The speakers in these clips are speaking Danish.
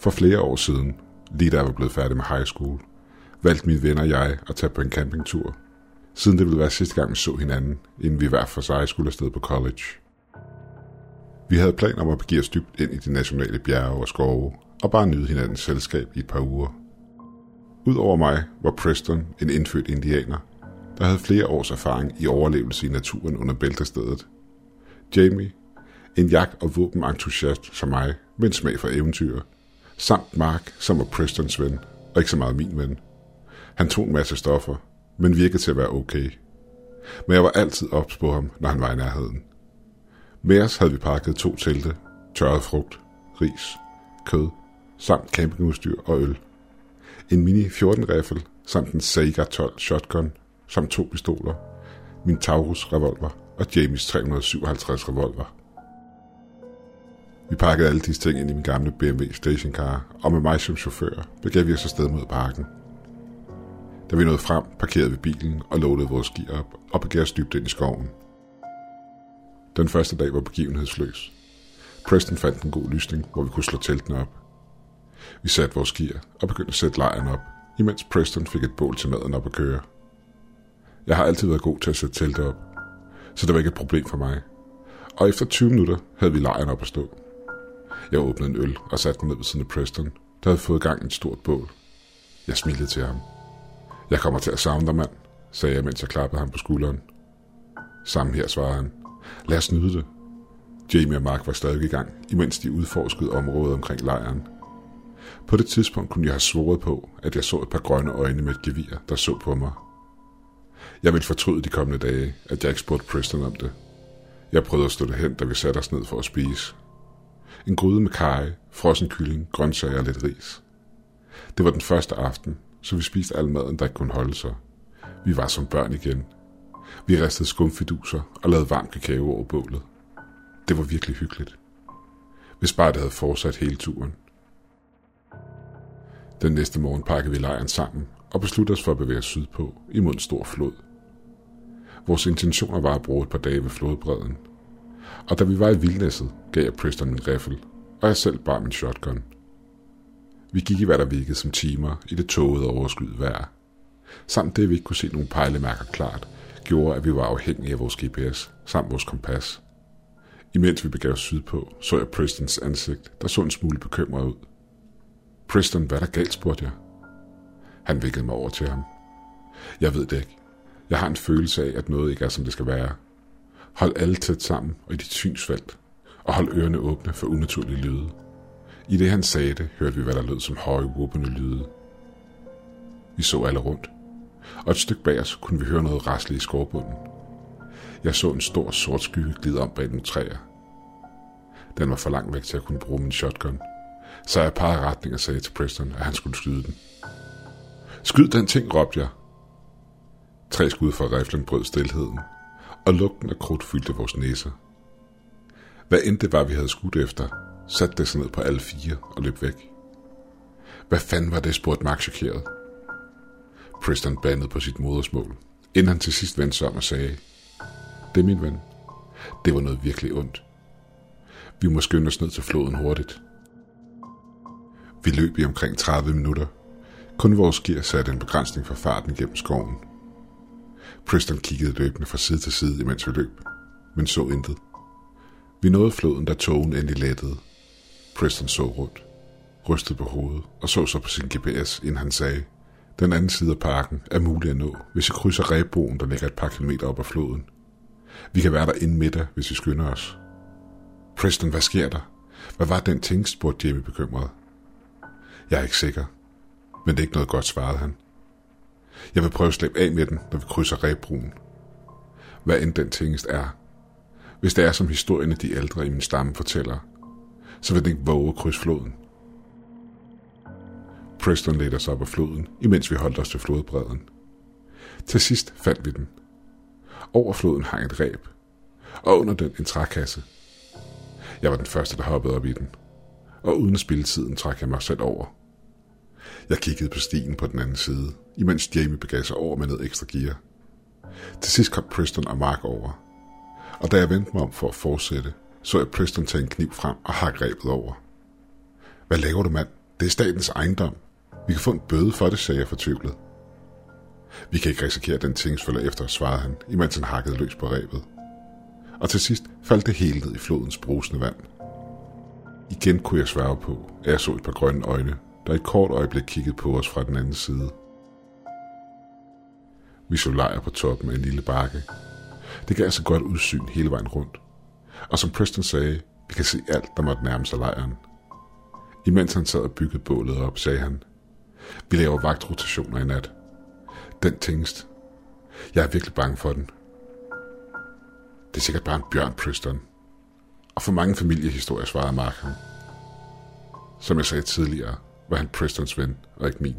For flere år siden, lige da jeg var blevet færdig med high school, valgte mine venner og jeg at tage på en campingtur. Siden det ville være sidste gang, vi så hinanden, inden vi hver for sig skulle afsted på college. Vi havde planer om at begive os dybt ind i de nationale bjerge og skove, og bare nyde hinandens selskab i et par uger. Udover mig var Preston en indfødt indianer, der havde flere års erfaring i overlevelse i naturen under bæltestedet. Jamie, en jagt- og våbenentusiast som mig, med en smag for eventyr, samt Mark, som var Prestons ven, og ikke så meget min ven. Han tog en masse stoffer, men virkede til at være okay. Men jeg var altid ops på ham, når han var i nærheden. Med os havde vi pakket to telte, tørret frugt, ris, kød, samt campingudstyr og øl. En mini 14 riffel samt en Sega 12 shotgun, samt to pistoler, min Taurus revolver og Jamies 357 revolver. Vi pakkede alle disse ting ind i min gamle BMW stationcar, og med mig som chauffør begav vi os afsted mod parken. Da vi nåede frem, parkerede vi bilen og lånede vores gear op og begav os dybt ind i skoven. Den første dag var begivenhedsløs. Preston fandt en god lysning, hvor vi kunne slå teltene op. Vi satte vores gear og begyndte at sætte lejren op, imens Preston fik et bål til maden op at køre. Jeg har altid været god til at sætte teltet op, så det var ikke et problem for mig. Og efter 20 minutter havde vi lejren op at stå. Jeg åbnede en øl og satte mig ned ved siden af Preston, der havde fået gang i et stort bål. Jeg smilede til ham. Jeg kommer til at savne dig, mand, sagde jeg, mens jeg klappede ham på skulderen. Sammen her, svarede han. Lad os nyde det. Jamie og Mark var stadig i gang, imens de udforskede området omkring lejren. På det tidspunkt kunne jeg have svoret på, at jeg så et par grønne øjne med et gevir, der så på mig. Jeg ville fortryde de kommende dage, at jeg ikke spurgte Preston om det. Jeg prøvede at stå det hen, da vi satte os ned for at spise. En gryde med kage, frossen kylling, grøntsager og lidt ris. Det var den første aften, så vi spiste al maden, der ikke kunne holde sig. Vi var som børn igen. Vi ristede skumfiduser og lavede varm kakao over bålet. Det var virkelig hyggeligt. Hvis bare det havde fortsat hele turen. Den næste morgen pakkede vi lejren sammen og besluttede os for at bevæge os sydpå imod en stor flod. Vores intentioner var at bruge et par dage ved flodbredden. Og da vi var i vildnæsset, gav jeg Preston min riffel, og jeg selv bar min shotgun. Vi gik i hvad der virkede som timer i det tågede overskyet vejr. Samt det, at vi ikke kunne se nogen pejlemærker klart, gjorde, at vi var afhængige af vores GPS samt vores kompas. Imens vi begav os sydpå, så jeg Prestons ansigt, der så en smule bekymret ud. Preston, hvad er der galt, spurgte jeg. Han vikkede mig over til ham. Jeg ved det ikke. Jeg har en følelse af, at noget ikke er, som det skal være. Hold alle tæt sammen og i dit synsfelt, og hold ørerne åbne for unaturlige lyde. I det han sagde det, hørte vi, hvad der lød som høje, whoopende lyde. Vi så alle rundt, og et stykke bag os kunne vi høre noget rasle i skovbunden. Jeg så en stor sort skygge glide om bag nogle træer. Den var for langt væk til at kunne bruge min shotgun, så jeg parrede retning og sagde til Preston, at han skulle skyde den. Skyd den ting, råbte jeg. Tre skud fra riflen brød stilheden, og lugten af krudt fyldte vores næser. Hvad end det var, vi havde skudt efter, satte det sig ned på alle fire og løb væk. Hvad fanden var det, spurgte Mark chokeret. Preston bandede på sit modersmål, inden han til sidst vendte sig om og sagde, Det er min ven. Det var noget virkelig ondt. Vi må skynde os ned til floden hurtigt. Vi løb i omkring 30 minutter. Kun vores gear satte en begrænsning for farten gennem skoven. Preston kiggede løbende fra side til side, imens vi løb, men så intet. Vi nåede floden, da togen endelig lettede. Preston så rundt, rystede på hovedet og så så på sin GPS, inden han sagde, den anden side af parken er mulig at nå, hvis vi krydser Rebroen, der ligger et par kilometer op ad floden. Vi kan være der inden middag, hvis vi skynder os. Preston, hvad sker der? Hvad var den ting, spurgte Jamie bekymret. Jeg er ikke sikker, men det er ikke noget godt, svarede han. Jeg vil prøve at slippe af med den, når vi krydser Rebroen. Hvad end den tingest er. Hvis det er som historien af de ældre i min stamme fortæller, så vil den ikke våge at krydse floden. Preston ledte os op ad floden, imens vi holdt os til flodbredden. Til sidst fandt vi den. Over floden hang et ræb, og under den en trækasse. Jeg var den første, der hoppede op i den, og uden at spille tiden trak jeg mig selv over. Jeg kiggede på stien på den anden side, imens Jamie begav sig over med noget ekstra gear. Til sidst kom Preston og Mark over, og da jeg vendte mig om for at fortsætte, så jeg Preston tage en kniv frem og hakke rebet over. Hvad laver du, mand? Det er statens ejendom. Vi kan få en bøde for det, sagde jeg fortvivlet. Vi kan ikke risikere, den ting følger efter, svarede han, imens han hakkede løs på rebet. Og til sidst faldt det hele ned i flodens brusende vand. Igen kunne jeg sværge på, at jeg så et par grønne øjne, der et kort øjeblik kiggede på os fra den anden side. Vi så lejr på toppen af en lille bakke. Det gav altså godt udsyn hele vejen rundt. Og som Preston sagde, vi kan se alt, der måtte nærme sig lejren. Imens han sad og byggede bålet op, sagde han, vi laver vagtrotationer i nat. Den tingest. Jeg er virkelig bange for den. Det er sikkert bare en bjørn, Preston. Og for mange familiehistorier svarede Mark ham. Som jeg sagde tidligere, var han Prestons ven, og ikke min.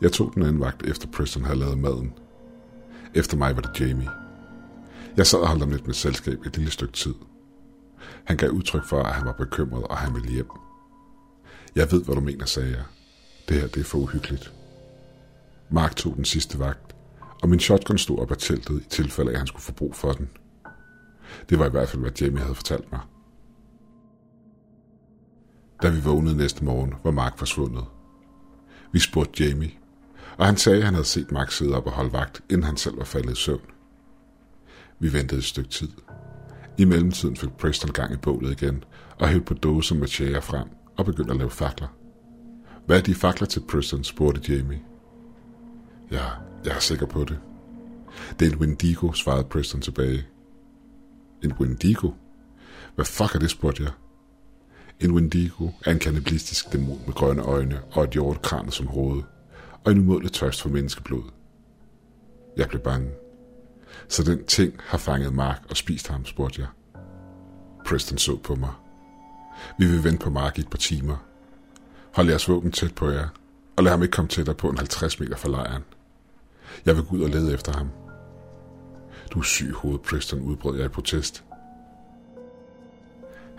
Jeg tog den anden vagt, efter Preston havde lavet maden. Efter mig var det Jamie. Jeg sad og holdt ham lidt med selskab et lille stykke tid. Han gav udtryk for, at han var bekymret, og han ville hjem. Jeg ved, hvad du mener, sagde jeg. Det her, det er for uhyggeligt. Mark tog den sidste vagt, og min shotgun stod op af teltet i tilfælde af, at han skulle få brug for den. Det var i hvert fald, hvad Jamie havde fortalt mig. Da vi vågnede næste morgen, var Mark forsvundet. Vi spurgte Jamie, og han sagde, at han havde set Mark sidde op og holde vagt, inden han selv var faldet i søvn. Vi ventede et stykke tid. I mellemtiden fik Preston gang i bålet igen, og hældte på dåser med tjære frem og begyndte at lave fakler. Hvad er de fakler til Preston, spurgte Jamie. Ja, jeg er sikker på det. Det er en Wendigo, svarede Preston tilbage. En Wendigo? Hvad fuck er det, spurgte jeg. En Wendigo er en kannibalistisk dæmon med grønne øjne og et hjortekran som hoved, og en umådelig tørst for menneskeblod. Jeg blev bange. Så den ting har fanget Mark og spist ham, spurgte jeg. Preston så på mig. Vi vil vente på Mark i et par timer. Hold jeres våben tæt på jer, og lad ham ikke komme tættere på en 50 meter fra lejren. Jeg vil gå ud og lede efter ham. Du er syg hoved, Preston, udbrød jeg i protest.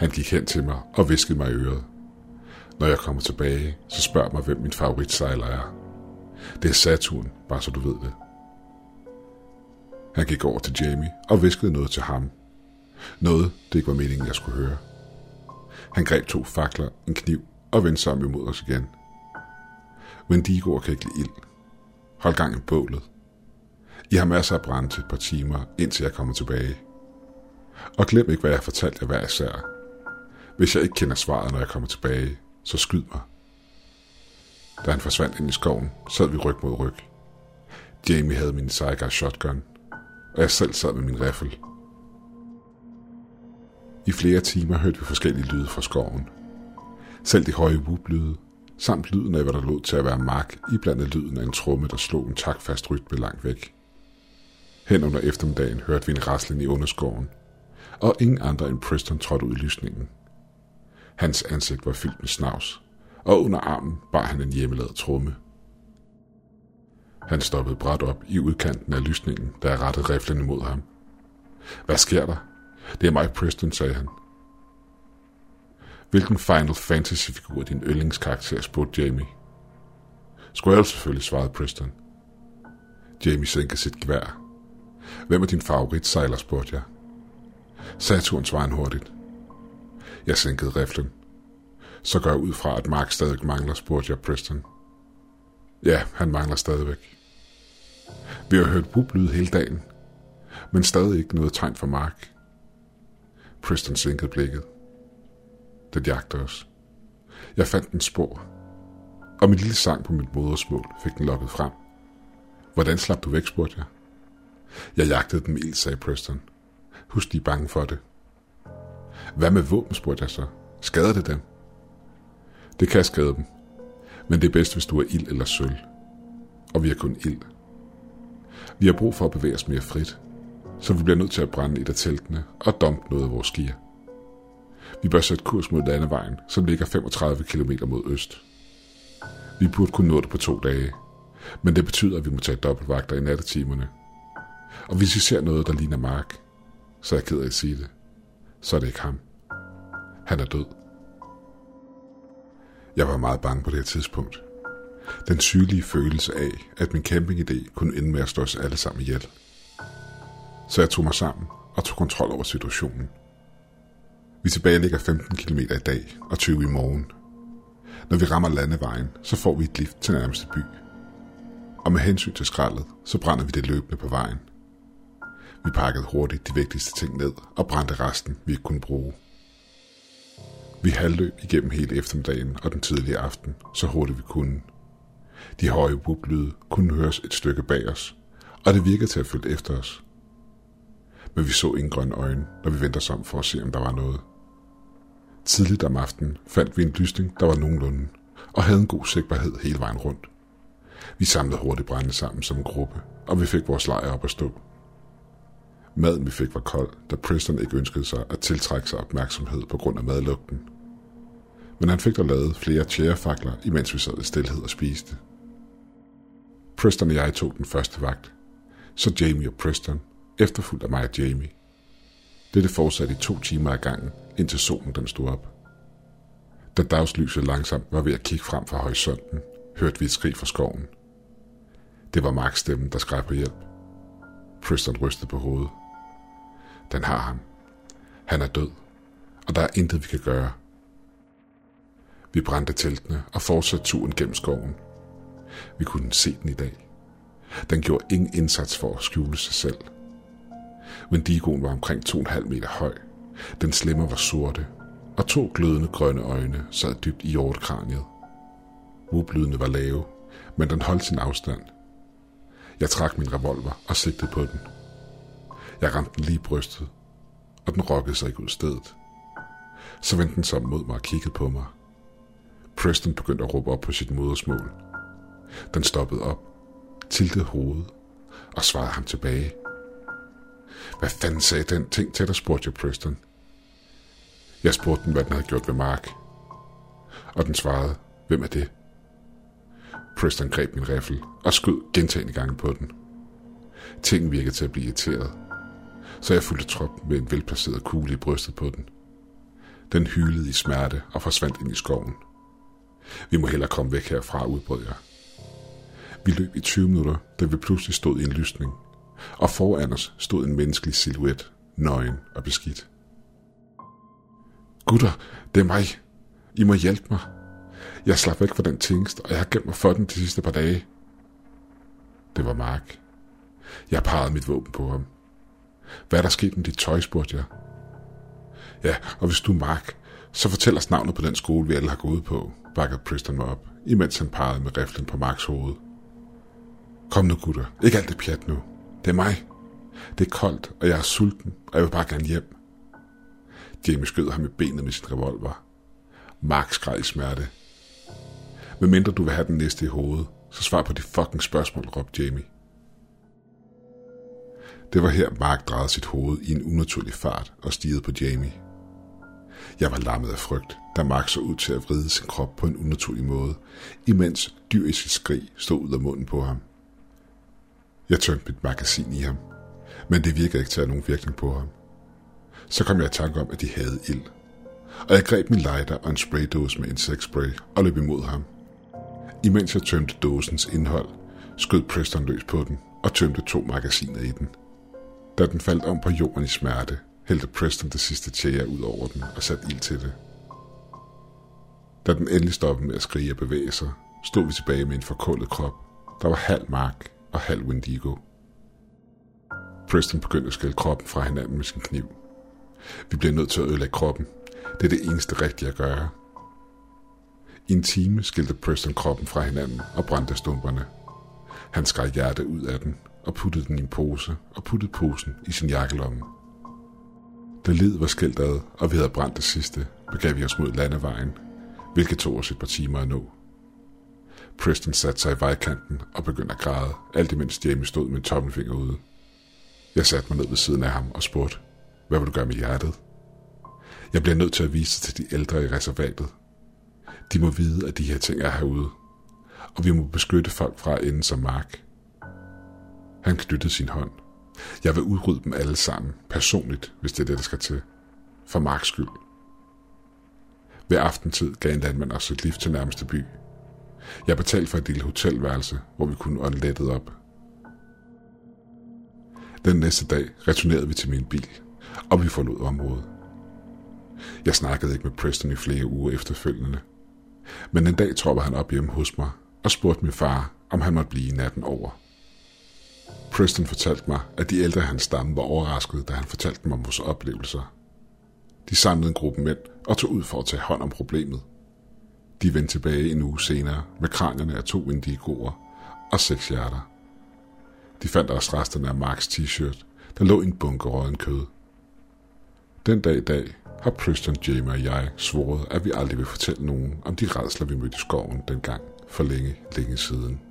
Han gik hen til mig og viskede mig i øret. Når jeg kommer tilbage, så spørg mig, hvem min favoritsejler er. Det er Saturn, bare så du ved det. Han gik over til Jamie og viskede noget til ham. Noget, det ikke var meningen, jeg skulle høre. Han greb to fakler, en kniv og vendte sammen imod os igen. Wendigoer kan ikke lide ild. Hold gang i bålet. I har masser af brænde til et par timer, indtil jeg kommer tilbage. Og glem ikke, hvad jeg fortalte fortalt jer hver især. Hvis jeg ikke kender svaret, når jeg kommer tilbage, så skyd mig. Da han forsvandt ind i skoven, sad vi ryg mod ryg. Jamie havde min Saiga shotgun, og jeg selv sad med min riffel. I flere timer hørte vi forskellige lyde fra skoven. Selv de høje whoop-lyde, samt lyden af, hvad der lod til at være mark, i blandet lyden af en tromme, der slog en takfast rytme langt væk. Hen under eftermiddagen hørte vi en raslen i underskoven, og ingen andre end Preston trådte ud i lysningen. Hans ansigt var fyldt med snavs, og under armen bar han en hjemmelavet tromme. Han stoppede bræt op i udkanten af lysningen, da jeg rettede riflen imod ham. Hvad sker der? Det er mig, Preston, sagde han. Hvilken Final Fantasy-figur er din yndlingskarakter, spurgte Jamie. Squirrel selvfølgelig, svarede Preston. Jamie sænkede sit gevær. Hvem er din favoritsejler, spurgte jeg. Saturn svarede han hurtigt. Jeg sænkede riflen. Så går jeg ud fra, at Mark stadig mangler, spurgte jeg Preston. Ja, han mangler stadigvæk. Vi har hørt bublyd hele dagen, men stadig ikke noget tegn fra Mark. Preston sænkede blikket. Den jagter os. Jeg fandt en spor, og min lille sang på mit modersmål fik den lukket frem. Hvordan slap du væk, spurgte jeg. Jeg jagtede dem ild, sagde Preston. Husk, de er bange for det. Hvad med våben, spurgte jeg så. Skader det dem? Det kan skade dem, men det er bedst, hvis du er ild eller sølv. Og vi har kun ild. Vi har brug for at bevæge os mere frit, så vi bliver nødt til at brænde et af teltene og dumpe noget af vores gear. Vi bør sætte kurs mod landevejen, som ligger 35 km mod øst. Vi burde kunne nå det på to dage, men det betyder, at vi må tage dobbeltvagter i nattetimerne. Og hvis vi ser noget, der ligner Mark, så er jeg ked af at sige det, så er det ikke ham. Han er død. Jeg var meget bange på det her tidspunkt. Den sygelige følelse af, at min campingidé kunne ende med at slå os alle sammen ihjel. Så jeg tog mig sammen og tog kontrol over situationen. Vi tilbage ligger 15 km i dag og 20 i morgen, Når vi rammer landevejen, så får vi et lift til nærmeste by. Og med hensyn til skraldet, så brænder vi det løbende på vejen. Vi pakkede hurtigt de vigtigste ting ned og brændte resten, vi ikke kunne bruge. Vi halvløb igennem hele eftermiddagen og den tidlige aften, så hurtigt vi kunne. De høje whoop kunne høres et stykke bag os, og det virkede til at følge efter os. Men vi så ingen grønne øjne, når vi vendte os om for at se, om der var noget. Tidligt om aftenen fandt vi en lysning, der var nogenlunde, og havde en god sigtbarhed hele vejen rundt. Vi samlede hurtigt brænde sammen som en gruppe, og vi fik vores lejr op at stå. Maden vi fik var kold, da Preston ikke ønskede sig at tiltrække sig opmærksomhed på grund af madlugten. Men han fik der lavet flere tjærefakler, imens vi sad i stillhed og spiste. Preston og jeg tog den første vagt. Så Jamie og Preston, efterfulgt af mig og Jamie. Dette fortsatte i to timer ad gangen, indtil solen den stod op. Da dagslyset langsomt var ved at kigge frem fra horisonten, hørte vi et skrig fra skoven. Det var Marks stemme, der skreg på hjælp. Preston rystede på hovedet. Den har ham. Han er død, og der er intet, vi kan gøre. Vi brændte teltene og fortsatte turen gennem skoven. Vi kunne se den i dag. Den gjorde ingen indsats for at skjule sig selv. Wendigoen var omkring 2,5 meter høj. Den slemmer var sorte, og to glødende grønne øjne sad dybt i hjortekraniet. Wublydene var lave, men den holdt sin afstand. Jeg trak min revolver og sigtede på den. Jeg ramte den lige i brystet, og den rokkede sig ikke ud stedet. Så vendte den sig mod mig og kiggede på mig. Preston begyndte at råbe op på sit modersmål. Den stoppede op, tiltede hovedet og svarede ham tilbage. Hvad fanden sagde den ting til dig, spurgte jeg Preston. Jeg spurgte den, hvad den havde gjort ved Mark. Og den svarede, hvem er det? Preston greb min riffel og skød gentagende gange på den. Tingen virkede til at blive irriteret, så jeg fulgte trop med en velplaceret kugle i brystet på den. Den hylede i smerte og forsvandt ind i skoven. Vi må hellere komme væk herfra, udbrød jeg. Vi løb i 20 minutter, da vi pludselig stod i en lysning, og foran os stod en menneskelig silhuet, nøgen og beskidt. Gutter, det er mig. I må hjælpe mig. Jeg slap væk fra den tingst, og jeg har gemt mig for den de sidste par dage. Det var Mark. Jeg parrede mit våben på ham. Hvad er der sket med dit tøj, spurgte jeg. Ja, og hvis du er Mark, så fortæl os navnet på den skole, vi alle har gået på, bakkede Preston mig op, imens han pegede med riflen på Marks hoved. Kom nu, gutter. Ikke alt det pjat nu. Det er mig. Det er koldt, og jeg er sulten, og jeg vil bare gerne hjem. Jamie skød ham i benet med sin revolver. Mark skreg i smerte. Men mindre du vil have den næste i hovedet, så svar på de fucking spørgsmål, råbte Jamie. Det var her, Mark drejede sit hoved i en unaturlig fart og stirrede på Jamie. Jeg var lammet af frygt, da Mark så ud til at vride sin krop på en unaturlig måde, imens dyriske skrig stod ud af munden på ham. Jeg tømte mit magasin i ham, men det virkede ikke til at have nogen virkning på ham. Så kom jeg i tanke om, at de havde ild, og jeg greb min lighter og en spraydåse med insektspray og løb imod ham. Imens jeg tømte dåsens indhold, skød Preston løs på den og tømte to magasiner i den. Da den faldt om på jorden i smerte, hældte Preston det sidste tjære ud over den og satte ild til det. Da den endelig stoppede med at skrige og bevæge sig, stod vi tilbage med en forkullet krop, der var halv mark og halv Wendigo. Preston begyndte at skælde kroppen fra hinanden med sin kniv. Vi bliver nødt til at ødelægge kroppen. Det er det eneste rigtige at gøre. I en time skilte Preston kroppen fra hinanden og brændte stumperne. Han skar hjertet ud af den og puttede den i en pose og puttede posen i sin jakkelomme. Da livet var skældt ad, og vi havde brændt det sidste, begav vi os mod landevejen, hvilket tog os et par timer at nå. Preston satte sig i vejkanten og begyndte at græde, alt imens Jamie stod med en tommelfinger ude. Jeg satte mig ned ved siden af ham og spurgte, hvad vil du gøre med hjertet? Jeg bliver nødt til at vise det til de ældre i reservatet. De må vide, at de her ting er herude, og vi må beskytte folk fra at ende som Mark. Han knyttede sin hånd. Jeg vil udrydde dem alle sammen, personligt, hvis det er det, der skal til. For Marks skyld. Ved aftentid gav en landmand os et lift til nærmeste by. Jeg betalte for et lille hotelværelse, hvor vi kunne ånde lettet op. Den næste dag returnerede vi til min bil, og vi forlod området. Jeg snakkede ikke med Preston i flere uger efterfølgende. Men en dag troppede han op hjemme hos mig og spurgte min far, om han måtte blive natten over. Preston fortalte mig, at de ældre hans stamme var overraskede, da han fortalte dem om vores oplevelser. De samlede en gruppe mænd og tog ud for at tage hånd om problemet. De vendte tilbage en uge senere med kranierne af to indigoer og seks hjerter. De fandt også resterne af Marks t-shirt, der lå i en bunke råden kød. Den dag i dag har Preston, Jamie og jeg svoret, at vi aldrig vil fortælle nogen om de redsler, vi mødte i skoven dengang for længe, længe siden.